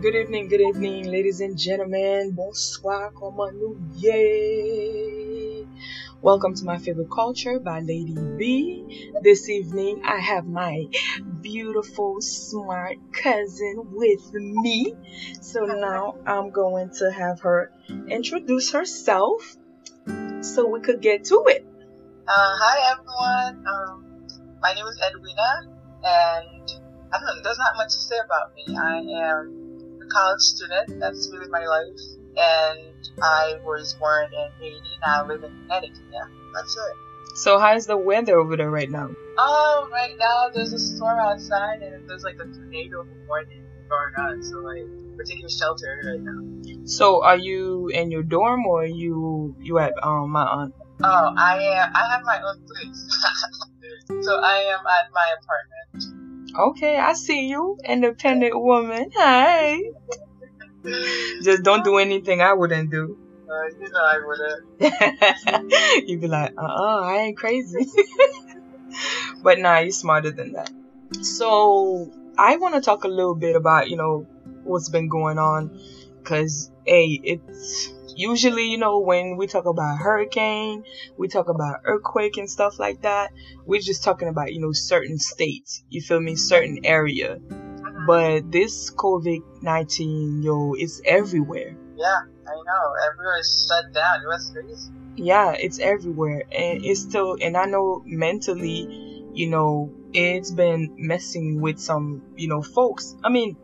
Good evening, good evening, ladies and gentlemen. Bonsoir, comment nous yeah. Welcome to my favorite culture by Lady B. This evening, I have my beautiful, smart cousin with me. So now I'm going to have her introduce herself so we could get to it. Uh, hi everyone. Um, my name is Edwina, and I don't know. There's not much to say about me. I am college student. That's really my life, and I was born in Haiti. Now I live in Connecticut. Yeah, that's it. So, how's the weather over there right now? Um, right now there's a storm outside, and there's like a tornado warning going on. So like, we're taking shelter right now. So, are you in your dorm or are you you at um my aunt? Oh, I am. I have my own place. so I am at my apartment. Okay, I see you, independent woman. Hey, just don't do anything I wouldn't do. Uh, you know I wouldn't. You'd be like, uh, uh I ain't crazy. but nah, you're smarter than that. So I want to talk a little bit about you know what's been going on, cause hey, it's usually you know when we talk about hurricane we talk about earthquake and stuff like that we're just talking about you know certain states you feel me certain area mm-hmm. but this covid-19 yo it's everywhere Yeah, I know. Everywhere is shut down. It was crazy. yeah it's everywhere and it's still and i know mentally you know it's been messing with some you know folks i mean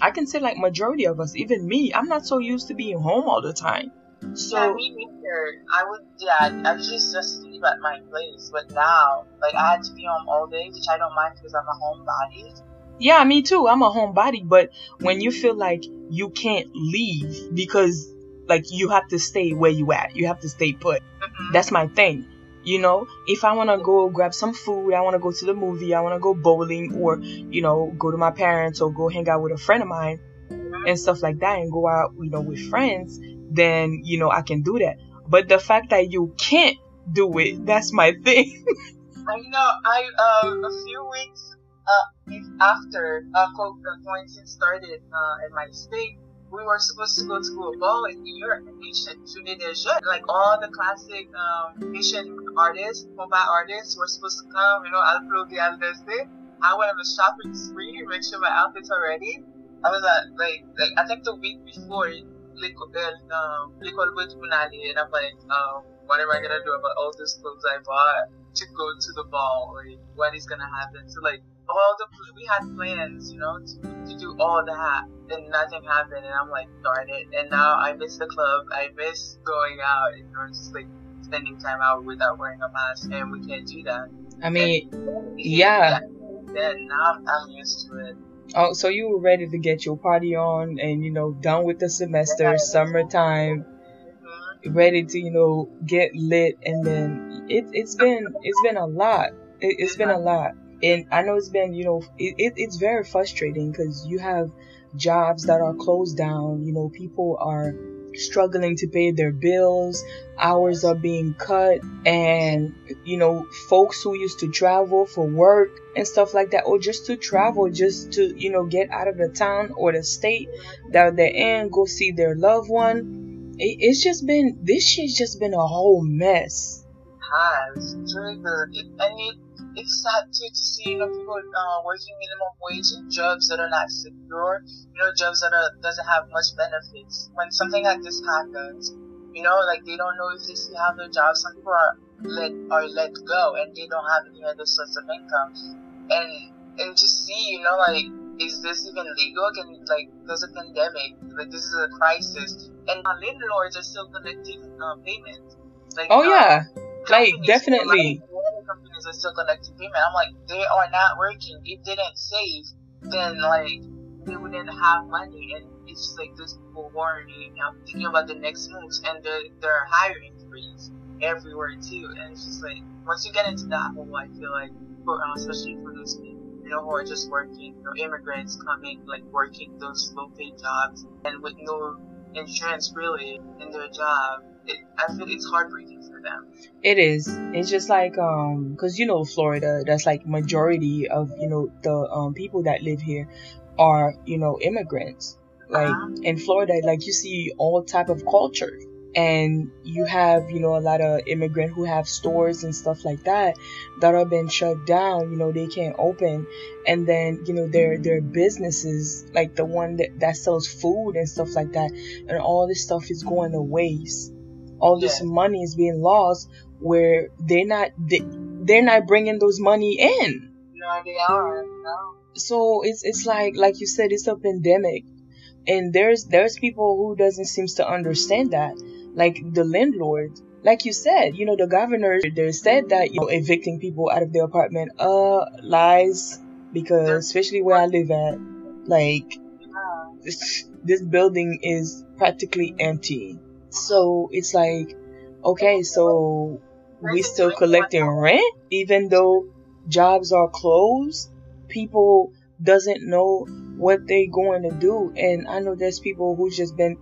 i can say like majority of us even me i'm not so used to being home all the time yeah, so me neither. I would, yeah, I usually just sleep at my place, but now, like, I had to be home all day, which I don't mind because I'm a homebody. Yeah, me too. I'm a homebody, but when you feel like you can't leave because like you have to stay where you at, you have to stay put. Mm-hmm. That's my thing. You know, if I want to go grab some food, I want to go to the movie, I want to go bowling or, you know, go to my parents or go hang out with a friend of mine and stuff like that and go out, you know, with friends, then, you know, I can do that. But the fact that you can't do it, that's my thing. I know. I um a few weeks uh after uh co- uh, quarantine started uh in my state, we were supposed to go to a ball in New York, and in Haitian, Trinidad Jeune. Like all the classic um Haitian artists, mobile artists, were supposed to come. You know, Alfredo de Aldeste. I went on a shopping spree, make sure my outfits are ready. I was at like like I think the week before. L'école um, with Munali, and I'm like, um, what am I gonna do about all these clothes I bought to go to the ball? Like, what is gonna happen? So like, all the we had plans, you know, to, to do all that, and nothing happened, and I'm like, darn it. And now I miss the club. I miss going out, you know, just like spending time out without wearing a mask, and we can't do that. I mean, yeah. Then now I'm, I'm used to it. Oh, so you were ready to get your party on and, you know, done with the semester, summertime, Mhm. ready to, you know, get lit. And then it, it's been, it's been a lot. It, it's been a lot. And I know it's been, you know, it, it, it's very frustrating because you have jobs that are closed down. You know, people are struggling to pay their bills. Hours are being cut. And, you know, folks who used to travel for work and stuff like that, or just to travel, just to, you know, get out of the town or the state that they're in, go see their loved one. It, it's just been, this shit's just been a whole mess. has and it, it's sad to see you know people uh, working minimum wage in jobs that are not secure, you know jobs that are doesn't have much benefits. When something like this happens, you know like they don't know if they still have their job. Some people are let are let go and they don't have any other source of income, and and to see you know like is this even legal? Can like there's a pandemic, like this is a crisis, and uh, landlords are still collecting uh, payments. Like Oh uh, yeah, like companies, definitely. Companies are still collecting payment. I'm like, they are not working. If they didn't save, then like they wouldn't have money. And it's just like those people worrying, I'm thinking about the next moves, and they're they're hiring freeze everywhere too. And it's just like once you get into that hole, I feel like, for, uh, especially for those people. You know, who are just working, you know, immigrants coming, like working those low paid jobs and with no insurance really in their job, it, I feel it's heartbreaking for them. It is. It's just like um, cause you know Florida, that's like majority of you know the um people that live here are you know immigrants. Like in Florida, like you see all type of culture. And you have, you know, a lot of immigrant who have stores and stuff like that that are been shut down. You know, they can't open, and then you know their their businesses, like the one that that sells food and stuff like that, and all this stuff is going to waste. All this Yeah. money is being lost where they're not they, they're not bringing those money in No, they are. No. so it's it's like like you said it's a pandemic and there's there's people who doesn't seems to understand that like the landlord like you said you know the governor they said that you know evicting people out of their apartment uh lies because especially where i live at like Yeah. this, this building is practically empty so it's like okay so we still collecting rent even though jobs are closed people doesn't know what they going to do. And i know there's people who just been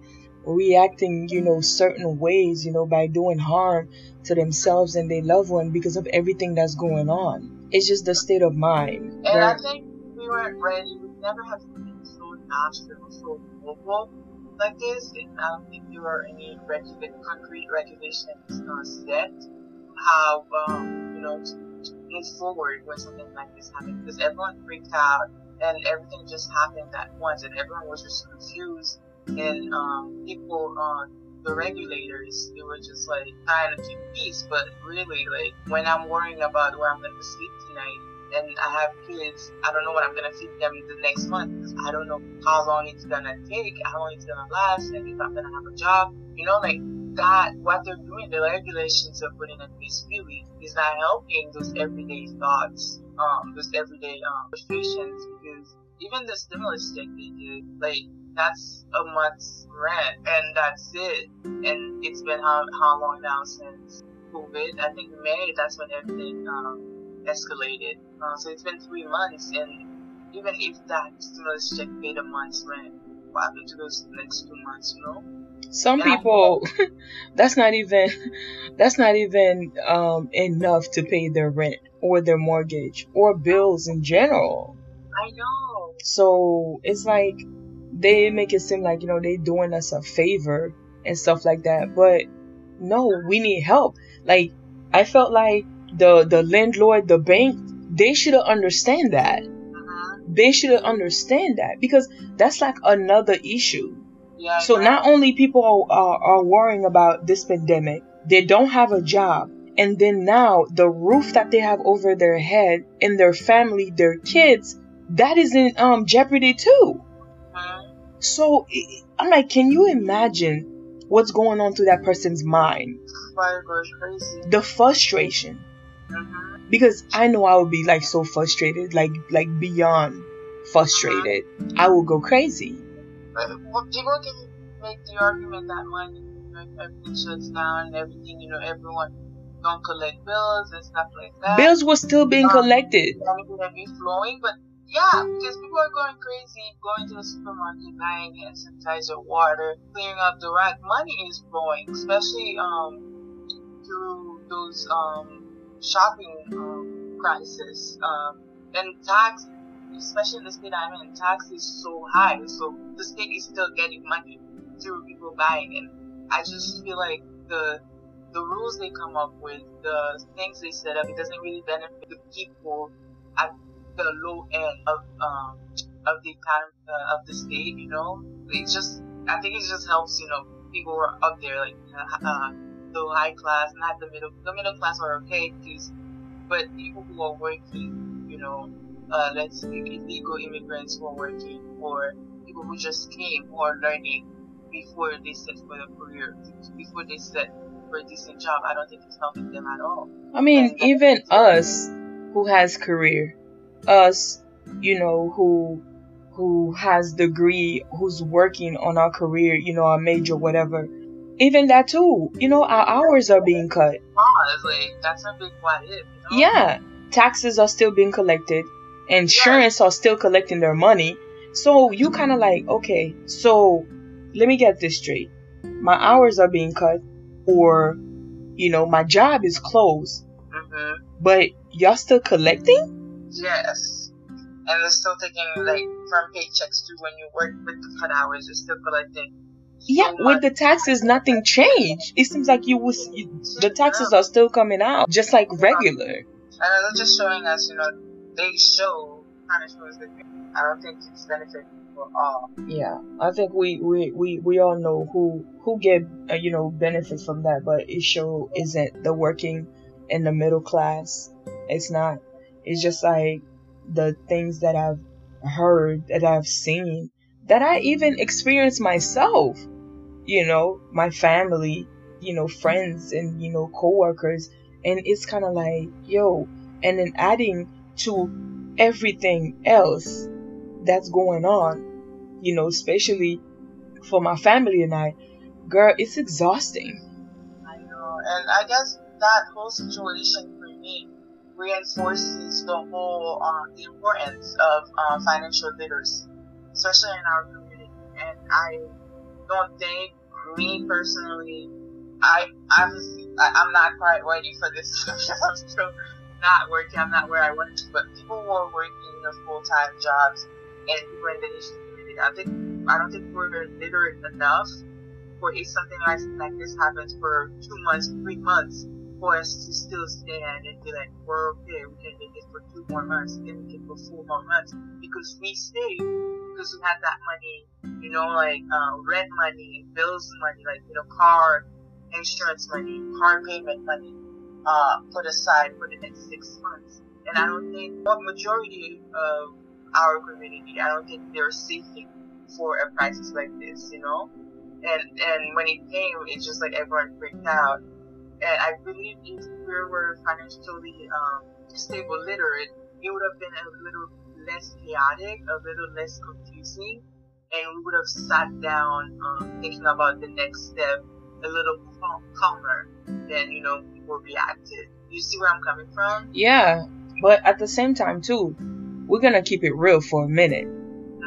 reacting you know certain ways you know by doing harm to themselves and their loved one because of everything that's going on. It's just the state of mind. And I think we weren't ready. We never have been so natural, so global like this. And I don't think there were any regula- concrete regulations uh, set how, um, you know, to, to move forward when something like this happened. Because everyone freaked out and everything just happened at once and everyone was just confused. And um, people, uh, the regulators, they were just like trying to keep peace. But really, like, when I'm worrying about where I'm going to sleep tonight, and I have kids, I don't know what I'm gonna feed them the next month I don't know how long it's gonna take, how long it's gonna last, and if I'm gonna have a job. You know, like that, what they're doing, the regulations they're putting in place really is not helping those everyday thoughts, um, those everyday um, frustrations because even the stimulus check they did, like that's a month's rent and that's it. And it's been how how long now since COVID? I think May. That's when everything um, escalated. Uh, so it's been three months, and even if that stimulus check paid a month's rent, what happened to those next two months? You know? some Yeah. people that's not even that's not even um enough to pay their rent or their mortgage or bills in general I know. so it's like they make it seem like you know they doing us a favor and stuff like that but no we need help like i felt like the the landlord the bank they should understand that hmm they should understand that because that's like another issue Yeah. So know. not only people are, are worrying about this pandemic, they don't have a job. And then now the roof that they have over their head and their family, their kids, that is in um, jeopardy too. Mhm. So i- I'm like, can you imagine what's going on through that person's mind? The frustration. Hmm Because I know I would be like so frustrated, like like beyond frustrated. I will go crazy. But well, people can make the argument that money, you know, everything shuts down, and everything, you know, everyone don't collect bills and stuff like that. Bills were still being collected. money gonna be flowing, but yeah, because people are going crazy, going to the supermarket, buying hand sanitizer, water, clearing up the rack. Money is flowing, especially um through those um shopping um crisis. Um and tax, especially in the state I'm in, tax is so high, so the state is still getting money through people buying, and I just feel like the the rules they come up with, the things they set up, it doesn't really benefit the people at the low end of um of the kind uh, of the state. You know, it just I think it just helps. You know, people who are up there like uh, the high class, not the middle. The middle class are okay because, but people who are working, you know, uh, let's say illegal immigrants who are working, or people who just came who are learning before they set for the career, before they set for a decent job. I don't think it's helping them at all. I mean, even us who has career, us, you know, who who has degree, who's working on our career, you know, our major, whatever. Even that too, you know, our hours are being cut. Like that's a big what if. You know? Yeah, taxes are still being collected, insurance are still collecting their money. So you kind of like, okay, so let me get this straight. My hours are being cut, or, you know, my job is closed, Mhm. but y'all still collecting? Yes. and they're still taking like from paychecks too. When you work with the cut hours, they're still collecting. Yeah, with the taxes, nothing changed. It seems like you was you, the taxes are still coming out just like regular. And they're just showing us, you know, they show kind of shows that I don't think it's benefiting for all. Yeah, I think we we, we, we all know who who get uh, you know benefit from that, but it show isn't the working and the middle class. It's not. It's just like the things that I've heard, that I've seen, that I even experienced myself. You know, my family, you know, friends and, you know, coworkers. And it's kind of like, yo, and then adding to everything else that's going on, you know, especially for my family and I, girl, it's exhausting. I know. And I guess that whole situation for me reinforces the whole uh, the importance of uh, financial literacy, especially in our community. And I don't think me personally, I obviously I, I'm not quite ready for this because I'm still not working. I'm not where I want to, but people who are working know, full time jobs and people in the Haitian community, I think I don't think we're literate enough for if something like, like this happens for two months, three months for us to still stand and be like, we're okay, we can make it for two more months, and we can for four more months, because we stayed, because we had that money, you know, like, uh, rent money, bills money, like, you know, car insurance money, car payment money, uh, put aside for the next six months. And I don't think, what majority of our community, I don't think they're saving for a crisis like this, you know? And, and when it came, it's just like everyone freaked out and I believe if we were financially um, stable literate, it would have been a little less chaotic, a little less confusing, and we would have sat down um, thinking about the next step a little calmer than, you know, people reacted. You see where I'm coming from? Yeah, but at the same time, too, we're gonna keep it real for a minute.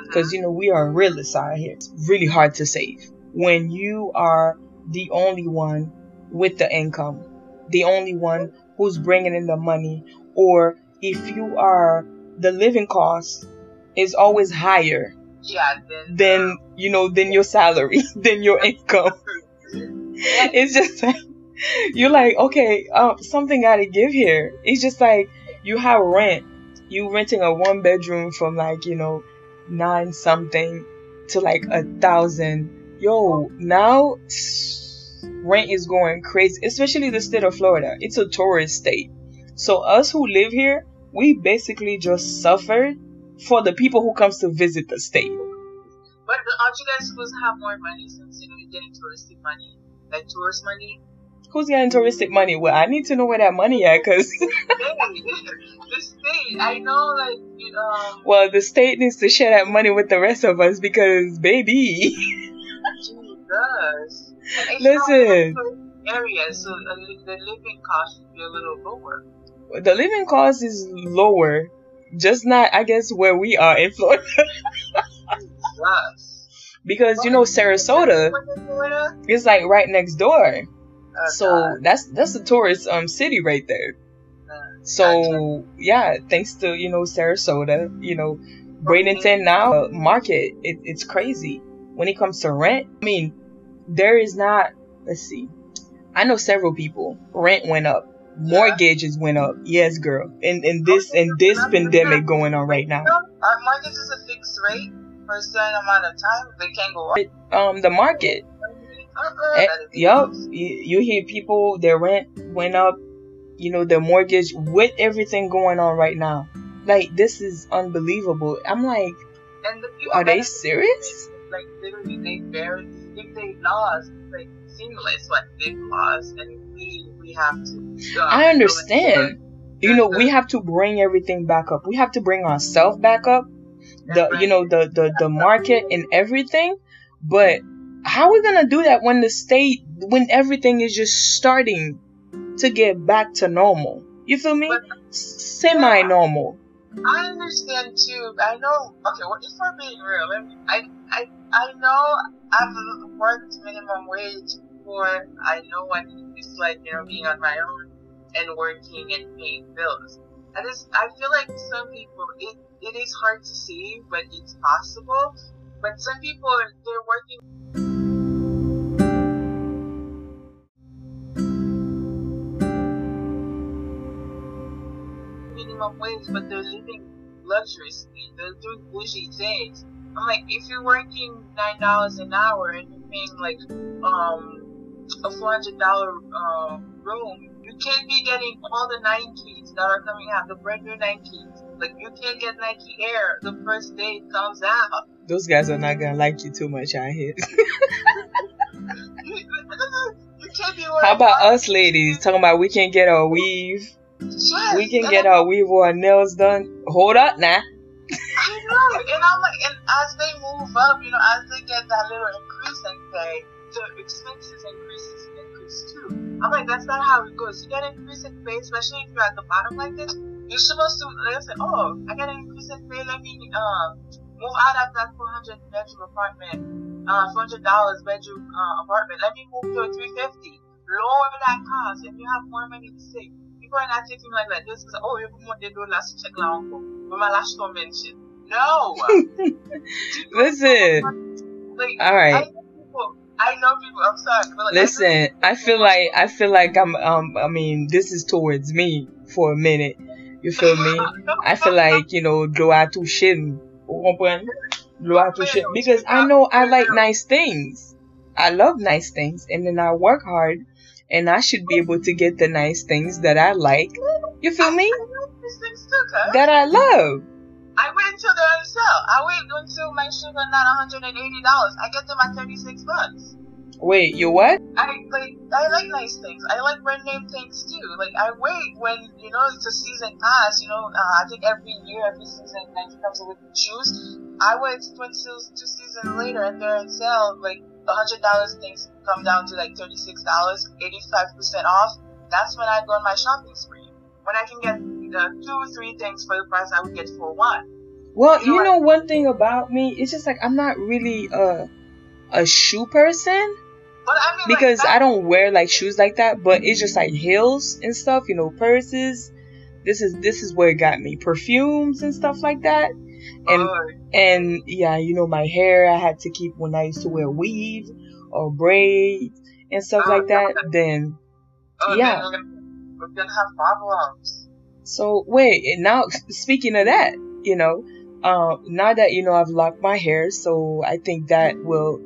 Because, mm-hmm. you know, we are realists out here. It's really hard to save. When you are the only one with the income, the only one who's bringing in the money, or if you are the living cost is always higher yeah, then, than you know than your salary, than your income. it's just like you're like, okay, um, something gotta give here. It's just like you have rent. You renting a one bedroom from like, you know, nine something to like a thousand. Yo, now rent is going crazy, especially the state of Florida. It's a tourist state. So us who live here, we basically just suffered for the people who comes to visit the state. But aren't you guys supposed to have more money since you know you're getting touristic money, like tourist money? Who's getting touristic money? Well, I need to know where that money at, cause the state. I know, like you know. Well, the state needs to share that money with the rest of us because, baby. does. Listen. Area, so the living cost should be a little lower. The living cost is lower, just not, I guess, where we are in Florida. because you know Sarasota is like right next door. Oh, so God. that's that's a tourist um city right there. Uh, so yeah, thanks to you know Sarasota, you know Bradenton now uh, market, it, it's crazy when it comes to rent. I mean, there is not, let's see. I know several people. Rent went up. Mortgages went up. Yes, girl. And in this in this pandemic going on right now. Our mortgage is a fixed rate for a certain amount of time. They can't go up. Um, the market. Uh-uh. yup. You, you hear people their rent went up. You know their mortgage with everything going on right now. Like this is unbelievable. I'm like, are they serious? Like literally, they barely if they lost, like seamless what they lost, and we we have to. Uh, I understand. You know, we have to bring everything back up. We have to bring ourselves back up. The you know the the the market and everything, but how are we gonna do that when the state when everything is just starting to get back to normal? You feel me? Semi normal. I understand too. I know. Okay, well, if we're being real, I I I know I've worked minimum wage before. I know what it's like, you know, being on my own and working and paying bills. I just I feel like some people it it is hard to see, but it's possible. But some people they're working. Minimum wage, but they're living luxuriously. They're doing bougie things. I'm like, if you're working nine dollars an hour and you're paying like um a four hundred dollar uh, room, you can't be getting all the Nikes that are coming out, the brand new Nikes. Like you can't get Nike Air the first day it comes out. Those guys are not gonna like you too much out here. you can't be How about us ladies talking about we can't get our weave? Yes, We can get our weave or our nails done. Hold up now. I know, and I'm like, and as they move up, you know, as they get that little increase in pay, the expenses increases increase too. I'm like, that's not how it goes. You get an increase in pay, especially if you're at the bottom like this. You're supposed to let's say, oh, I got an increase in pay. Let me um move out of that 400 bedroom apartment, uh, 400 dollars bedroom uh, apartment. Let me move to a 350. Lower that cost, and you have more money to save. People are not taking like that. Oh, every month they do last check now. But my last one mentioned. No. Listen, Like, All right. I, I know people. I'm sorry. Like, listen. I feel like I feel like I'm um. I mean, this is towards me for a minute. You feel me? I feel like you know, do I too shitting? Do I too shit? Because I know I like nice things. I love nice things, and then I work hard, and I should be able to get the nice things that I like. You feel me? I these things too, cuz. That I love. I wait until they're on sale. I wait until my shoes are not $180. I get them at 36 bucks. Wait, you what? I like I like nice things. I like brand name things too. Like I wait when you know it's a season pass. You know, uh, I think every year, every season, Nike comes with shoes. I wait two, two seasons later and they're on sale. Like the hundred dollars things come down to like thirty six dollars, eighty five percent off. That's when I go on my shopping spree. When I can get uh, two or three things for the price I would get for one. Well, You know you know one thing about me, it's just like I'm not really a a shoe person But I mean, because like, I don't wear like shoes like that, but it's just like heels and stuff, you know, purses. This is this is where it got me. Perfumes and stuff like that. And oh, and yeah, you know, my hair I had to keep when I used to wear weave or braids and stuff Oh, like that. Then oh, yeah. then we're gonna, have problems. So wait, and now speaking of that, you know, uh, now that you know I've locked my hair, so I think that will,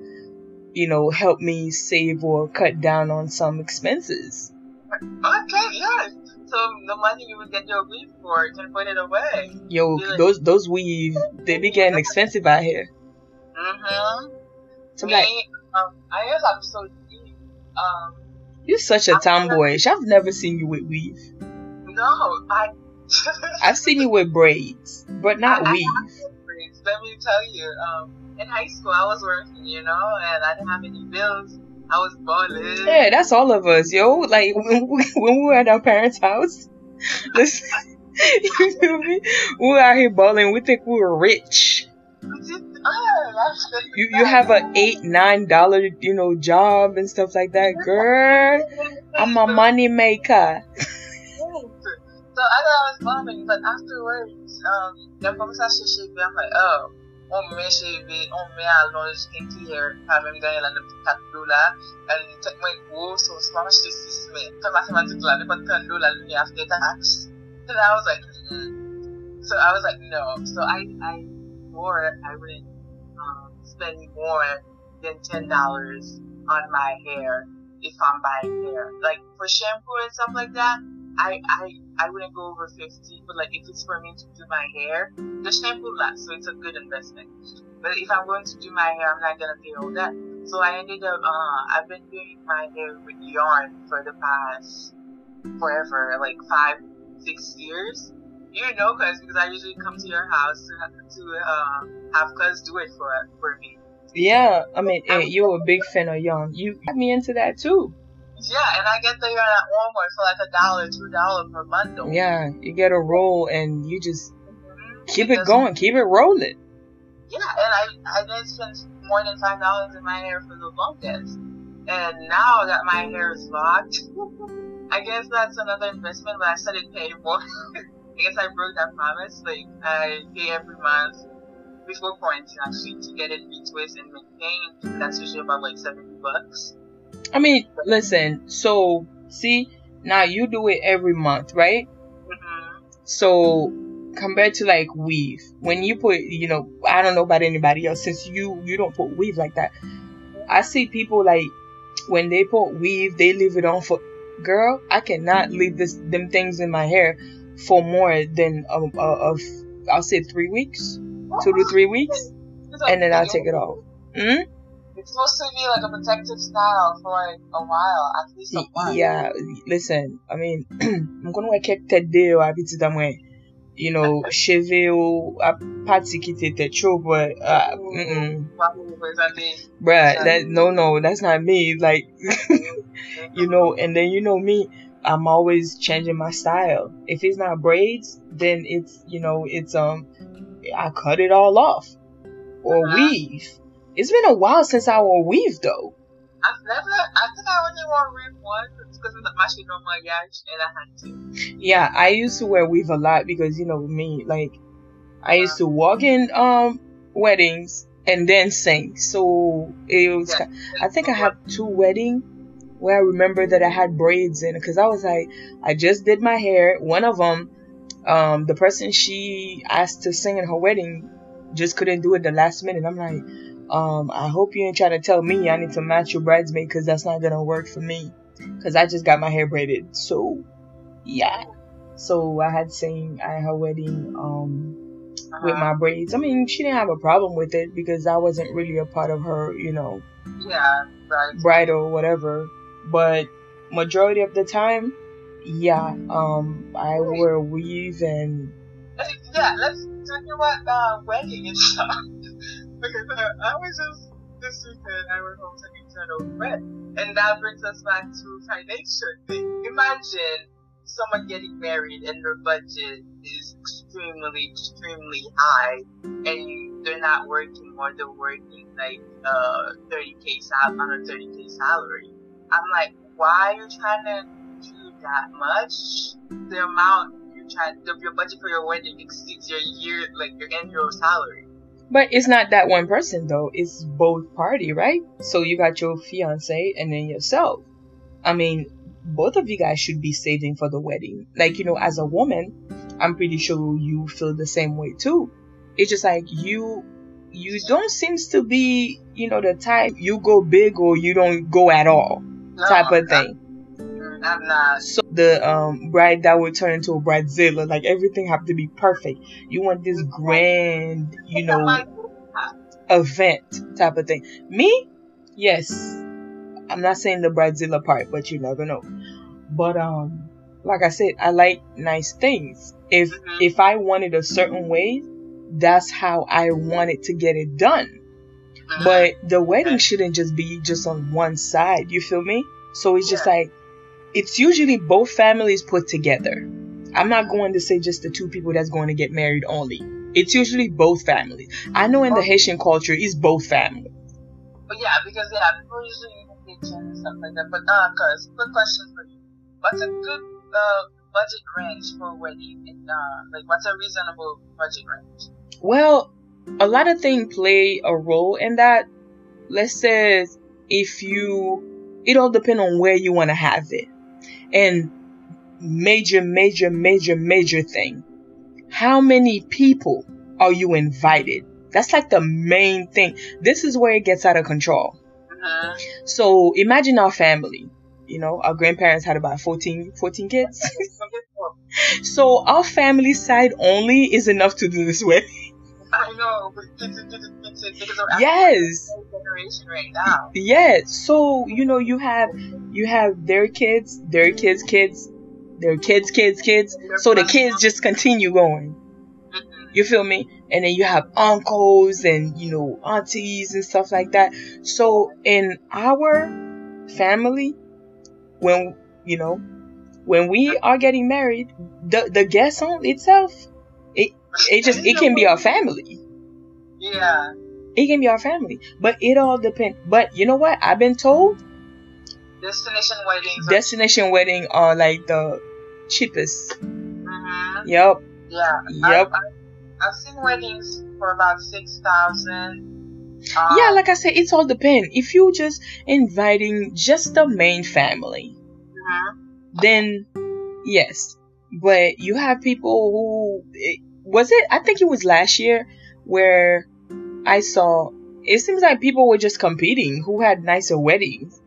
you know, help me save or cut down on some expenses. Okay, yes. So the money you would get your weave for, can put it away. Yo, Yeah. those those weave they be getting expensive out here. Mm-hmm. So I'm Me, like, um, I guess I'm so deep. Um, you're such a tomboyish. I've never seen you with weave. no, I. I've seen you with braids, but not I- I weave. have braids. Let me tell you, um, in high school I was working, you know, and I didn't have any bills. I was balling. Yeah, that's all of us, yo. Like when we, when we were at our parents' house, listen, you feel me? We were out here balling. We think we were rich. Ah. You you have a eight nine dollar you know job and stuff like that, girl. I'm a money maker. So I thought I was bombing, but afterwards, um, the conversation shaped me. I'm like, oh, on me shave, on me alone, skincare, having gagné la petite 4 dollars, and take my go, so smash this is me. So mathematical, I put 10 dollars in after tax. And I was like, mm. so I was like, no. So I, I swore I wouldn't, um, spend more than $10 on my hair if I'm buying hair. Like, for shampoo and stuff like that, I, I, I wouldn't go over 50, but like if it's for me to do my hair, the shampoo lasts, so it's a good investment. But if I'm going to do my hair, I'm not gonna pay all that. So I ended up, uh, I've been doing my hair with yarn for the past forever, like five, six years. You know, cause because I usually come to your house to have, to uh, have cuz do it for for me. Yeah, I mean, hey, you're a big fan of yarn. You got me into that too. Yeah, and I get the yarn at Walmart for like a dollar, two dollar per bundle. Yeah, you get a roll and you just Mhm. keep it Because- going, keep it rolling. Yeah, and I I didn't spend more than five dollars in my hair for the longest. And now that my hair is locked, I guess that's another investment, but I started paying more. I guess I broke that promise. Like I pay every month before quarantine actually to get it retwist and maintained. That's usually about like seventy bucks. I mean, listen. So see, now you do it every month, right? Mm-hmm. So compared to like weave, when you put, you know, I don't know about anybody else since you you don't put weave like that. I see people like when they put weave, they leave it on for. Girl, I cannot leave this them things in my hair for more than a, a, a I'll say three weeks, two to three weeks, and then I'll take it off. Hmm? It's supposed to be like a protective style for like a while, at least a month. Yeah, listen, I mean, I'm gonna work tête de ou habitude à moi. You know, cheve ou a pati ki te tête chaud, but uh, mm-mm. bruh, that no, no, that's not me. Like, you know, and then you know me, I'm always changing my style. If it's not braids, then it's you know, it's um, I cut it all off or Uh-huh. weave. It's been a while since I wore weave though. I've never, I think I only wore red once because of the machine no maquillage and I had to. Yeah, I used to wear weave a lot because you know me, like I used to walk in um weddings and then sing. So it was. Yeah. I think I have two wedding where I remember that I had braids in because I was like, I just did my hair. One of them, um, the person she asked to sing in her wedding just couldn't do it the last minute. I'm like, um, I hope you ain't trying to tell me I need to match your bridesmaid because that's not gonna work for me. Cause I just got my hair braided. So, yeah. So I had sang at her wedding, um, with Uh-huh. my braids. I mean, she didn't have a problem with it because I wasn't really a part of her, you know, Yeah, right. bridal whatever. But majority of the time, yeah, um, I wear weave and Yeah, let's talk about uh, wedding and stuff. because uh, I was just this weekend I went home to Eternal Red, and that brings us back to financial thing. Imagine someone getting married and their budget is extremely, extremely high, and they're not working or they're working like uh 30k sal on a 30k salary. I'm like, why are you trying to do that much? The amount you're trying, the, your budget for your wedding exceeds your year, like your annual salary. But it's not that one person though. It's both party, right? So you got your fiance and then yourself. I mean, both of you guys should be saving for the wedding. Like, you know, as a woman, I'm pretty sure you feel the same way too. It's just like you you don't seems to be, you know, the type you go big or you don't go at all No, type of thing. Mm, I'm. So the um bride that would turn into a bridezilla, like everything have to be perfect. You want this grand, you know, event type of thing. Me, yes. I'm not saying the bridezilla part, but you never know. But um, like I said, I like nice things. If Mhm. if I wanted a certain way, that's how I wanted to get it done. mm, But the wedding shouldn't just be just on one side. You feel me? So it's just like it's usually both families put together. I'm not going to say just the two people that's going to get married only. It's usually both families. I know in the Haitian culture, it's both families. But yeah, because yeah, people usually use kitchen and stuff like that. But uh, cause quick question for you: What's a good uh budget range for a wedding? And uh, like, what's a reasonable budget range? Well, a lot of things play a role in that. Let's say if you, it all depends on where you want to have it. And major, major, major, major thing. How many people are you invited? That's like the main thing. This is where it gets out of control. Mm-hmm. So imagine our family. You know, our grandparents had about 14, 14 kids. so our family side only is enough to do this wedding. I know, Yes. Generation right now. Yeah, so you know you have you have their kids, their kids' kids, their kids' kids' kids. So the kids just continue going. Mhm. You feel me? And then you have uncles and you know aunties and stuff like that. So in our family, when you know when we are getting married, the the guest on itself, it it just it can be our family. Yeah. It can be our family, but it all depends. But you know what? I've been told Destination weddings. destination wedding are like the cheapest. Mhm. Mm-hmm. Yep. Yeah. Yep. I, I, I've seen weddings for about six thousand. yeah, like I said, it's all depend. If you just inviting just the main family, Mhm. then yes. But you have people who it- was it? I think it was last year where I saw. It seems like people were just competing who had nicer weddings.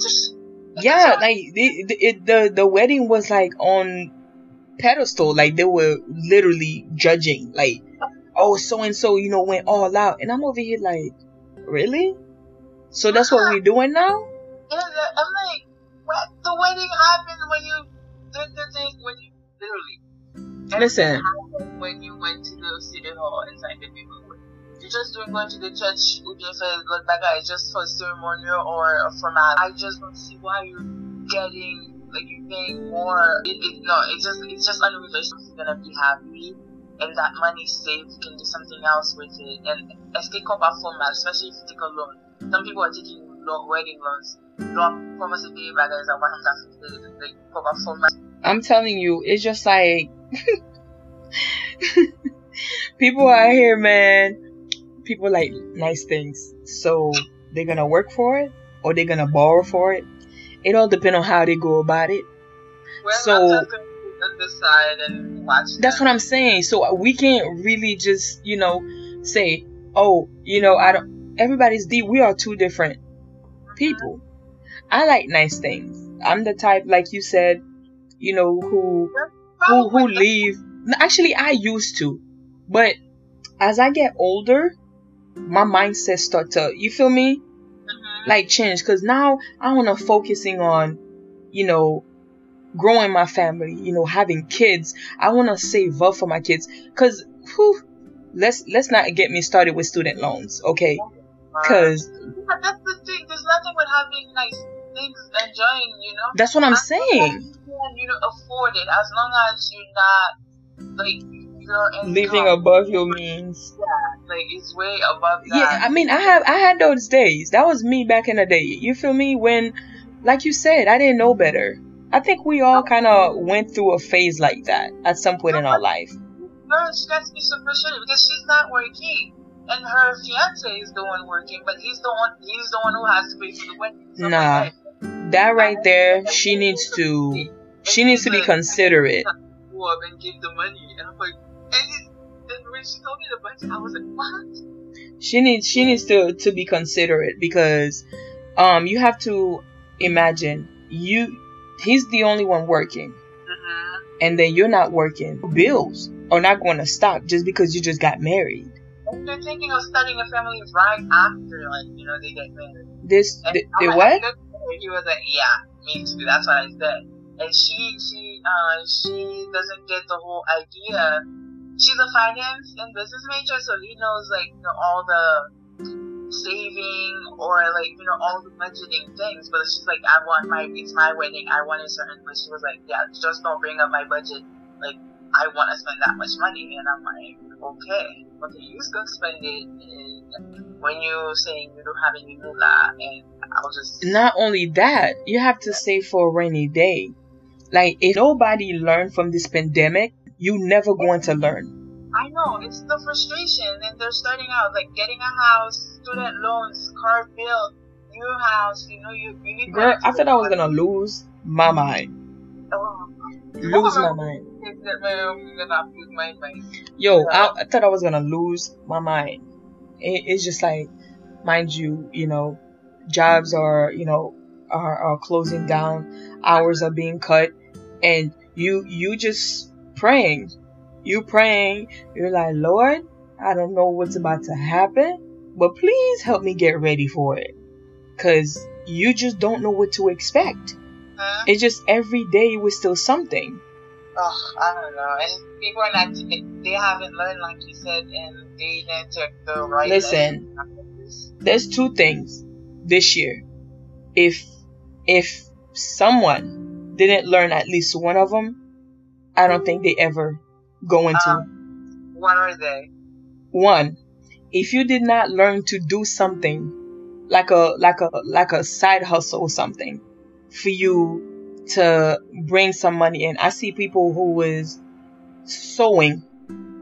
Just Yeah, like the the, it, the the wedding was like on pedestal. Like they were literally judging. Like, oh, so and so, you know, went all out, and I'm over here like, really? So that's what we're doing now? yeah, I'm like, what? The wedding happened when you did the thing when you literally. Listen. when you went to the city hall and signed the paperwork. You're just doing going to the church look like that is just for ceremonial or for formal. I just don't see why you're getting like you're paying more. It, it, no, it's just it's just unrealistic. You're gonna be happy. And that money saved, you can do something else with it. And let's take up a format, especially if you take a loan. Some people are taking loan, wedding loans. Loan, como se dice, baga, is a 150, like, cover format. I'm telling you, it's just like people out here, man. People like nice things, so they're gonna work for it or they're gonna borrow for it. It all depends on how they go about it. Well, So- I'm just gonna sit on the side and watch That's what I'm saying. So we can't really just, you know, say, oh, you know, I don't. Everybody's deep. We are two different mm-hmm. people. I like nice things. I'm the type, like you said, you know, who who who leave. Actually, I used to, but as I get older, my mindset start to. You feel me? Mhm. Like change. Cause now I wanna focusing on, you know, growing my family. You know, having kids. I wanna save up for my kids. Cause, whew, let's let's not get me started with student loans, okay? Cause Yeah, that's the thing. There's nothing with having nice things, enjoying, you know. that's what I'm As saying. You can, you know, afford it. As long as you're not like your income, Living above your means. Yeah, like it's way above that. Yeah, I mean, I have I had those days. That was me back in the day. You feel me? When, like you said, I didn't know better. I think we all kind of went through a phase like that at some point in our life. Girl, she has to be so frustrated because she's not working. And her fiance is the one working, but he's the one he's the one who has to pay for the wedding. So Nah. like, That right there, she needs to she needs to be considerate. Go up and give the money, and I'm like, and, when she told me the budget, I was like, what? She needs she needs to to be considerate because um you have to imagine you he's the only one working Mm-hmm. and then you're not working. Bills are not going to stop just because you just got married. And they're thinking of starting a family right after, like, you know, they get married. This And the, the what? I looked at her, He was like, yeah, me too. That's what I said. And she, she, uh, she doesn't get the whole idea. She's a finance and business major, so he knows like you know, all the saving or like you know all the budgeting things. But she's like, I want my, it's my wedding. I want a certain. But she was like, yeah, just don't bring up my budget. Like, I want to spend that much money, and I'm like, okay, okay, you just go spend it. And when you're saying you don't have any moolah, and I'll just not only that, you have to save for a rainy day. Like, if nobody learned from this pandemic, you never going to learn. I know it's the frustration, and they're starting out like getting a house, student loans, car bill, new house. You know, you you need. Girl, I thought I was gonna lose my mind. Oh, Lose my mind. Lose my mind. Yo, I, I thought I was gonna lose my mind. It, it's just like, mind you, you know, jobs are, you know, are, are closing down, hours are being cut, and you you just praying, you praying. You're like, Lord, I don't know what's about to happen, but please help me get ready for it, cause you just don't know what to expect. Huh? It's just every day was still something. Oh, I don't know. And people are not. They haven't learned, like you said, and they didn't take the right. Listen. lessons. there's two things this year. If if someone didn't learn at least one of them, I don't think they ever go into Um, What are they? one. If you did not learn to do something like a like a like a side hustle or something for you to bring some money in. I see people who was sewing.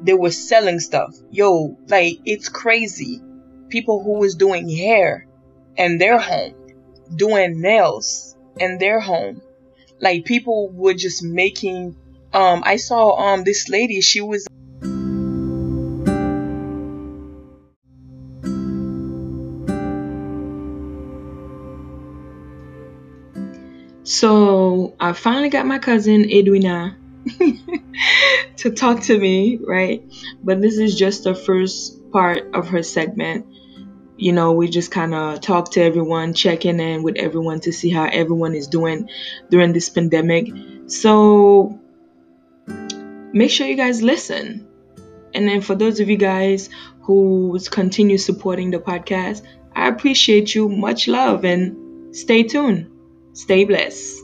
They were selling stuff. Yo, like it's crazy. People who was doing hair in their home, doing nails in their home. Like people were just making um I saw um this lady, she was So I finally got my cousin Edwina to talk to me, right? But this is just the first part of her segment. You know, we just kind of talk to everyone, checking in with everyone to see how everyone is doing during this pandemic. So make sure you guys listen. And then for those of you guys who continue supporting the podcast, I appreciate you. Much love and stay tuned. Stay blessed.